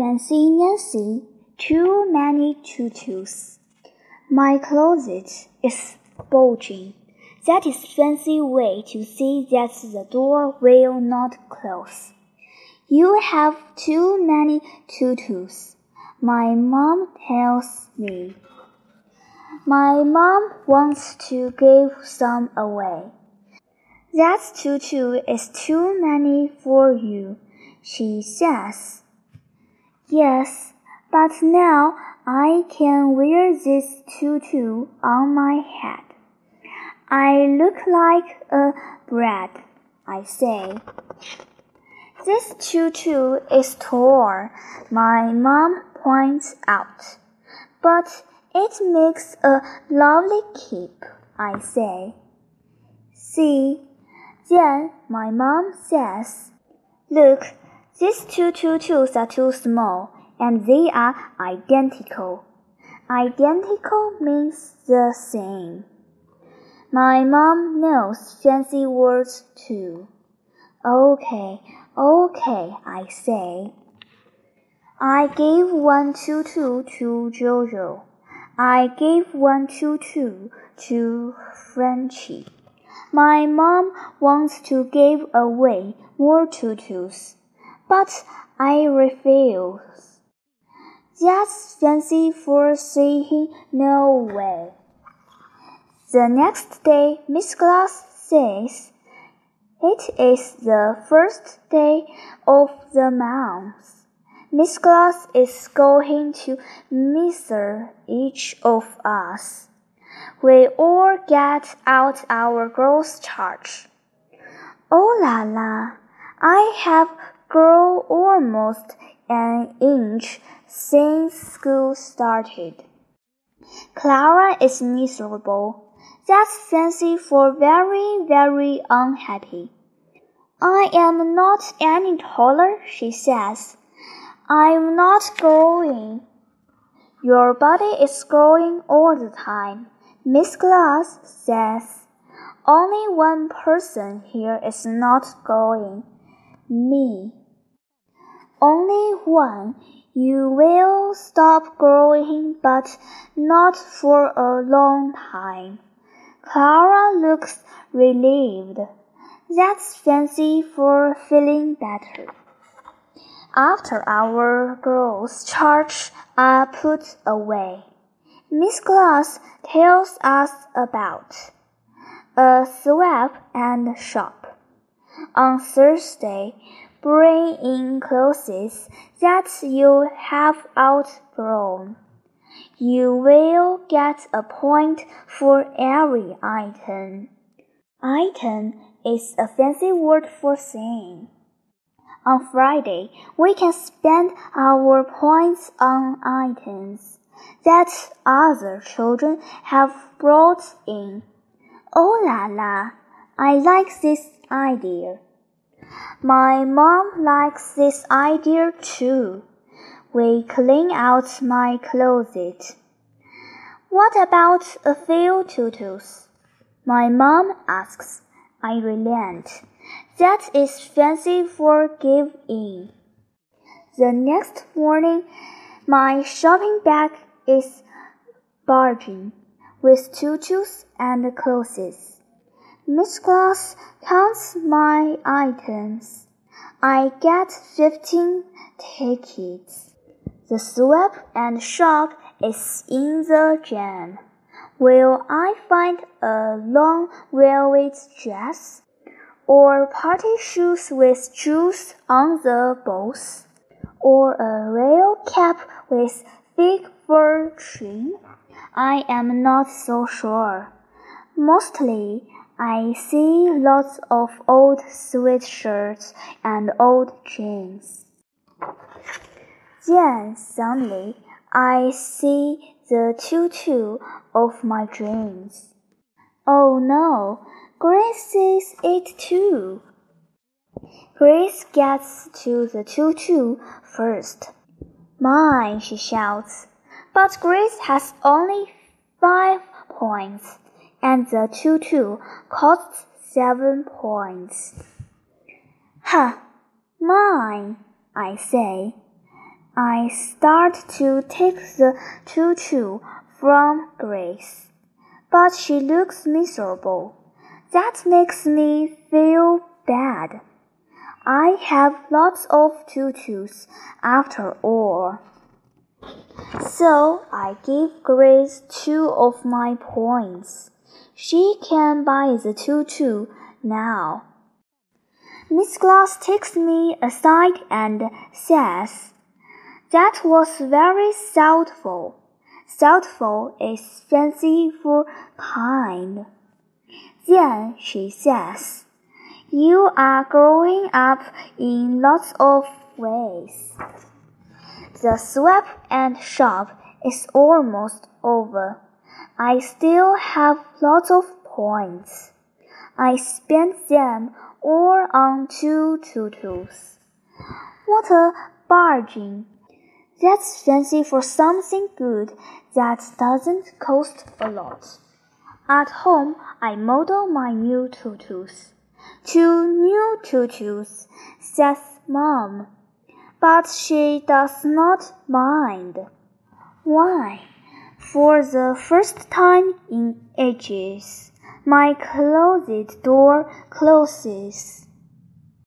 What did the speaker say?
Fancy Nancy, too many tutus. My closet is bulging. That is fancy way to see that the door will not close. You have too many tutus. My mom tells me. My mom wants to give some away. That tutu is too many for you, she says. Yes, but now I can wear this tutu on my head. I look like a bread, I say. This tutu is torn, my mom points out. But it makes a lovely cape, I say. See, then my mom says, Look, these two tutus are too small, and they are identical. Identical means the same. My mom knows fancy words too. Okay, okay, I say. I gave one tutu to Jojo. I gave one tutu to Frenchy. My mom wants to give away more tutus, but I refuse. That's fancy for saying no way. The next day, Miss Glass says, It is the first day of the month. Miss Glass is going to measure each of us. We all get out our gross chart. Oh la la! I have grown almost an inch since school started. Clara is miserable. That's fancy for very, very unhappy. I am not any taller, she says. I'm not growing. Your body is growing all the time. Miss Glass says, Only one person here is not growing. Me. Only one. You will stop growing, but not for a long time. Clara looks relieved. That's fancy for feeling better. After our girls' charge are put away. Miss Glass tells us about a swap and shop. On Thursday, bring in clothes that you have outgrown. You will get a point for every item. Item is a fancy word for saying. On Friday, we can spend our points on items that other children have brought in. Oh la la! I like this idea. My mom likes this idea too. We clean out my closet. What about a few tutus? My mom asks. I relent. That is fancy for give in. The next morning, my shopping bag is bulging with tutus and clothes. Miss Glass counts my items. I get fifteen tickets. The swap and shop is in the jam. Will I find a long velvet dress? Or party shoes with jewels on the bows? Or a real cap with thick fur trim? I am not so sure. Mostly, I see lots of old sweatshirts and old jeans. Then suddenly, I see the tutu of my dreams. Oh no, Grace sees it too. Grace gets to the tutu first. Mine, she shouts. But Grace has only five points, and the tutu costs seven points. Ha! Mine, I say. I start to take the choo-choo from Grace, but she looks miserable. That makes me feel bad. I have lots of choo-choos after all. So I give Grace two of my points. She can buy the choo-choo now. Miss Glass takes me aside and says, That was very thoughtful. Thoughtful is fancy for kind. Then she says, You are growing up in lots of ways. The swap and shop is almost over. I still have lots of points. I spent them all on two choo-choos. What a bargain! That's fancy for something good that doesn't cost a lot. At home, I model my new choo-choos. Two new choo-choos, says Mom. But she does not mind. Why? For the first time in ages, my closet door closes.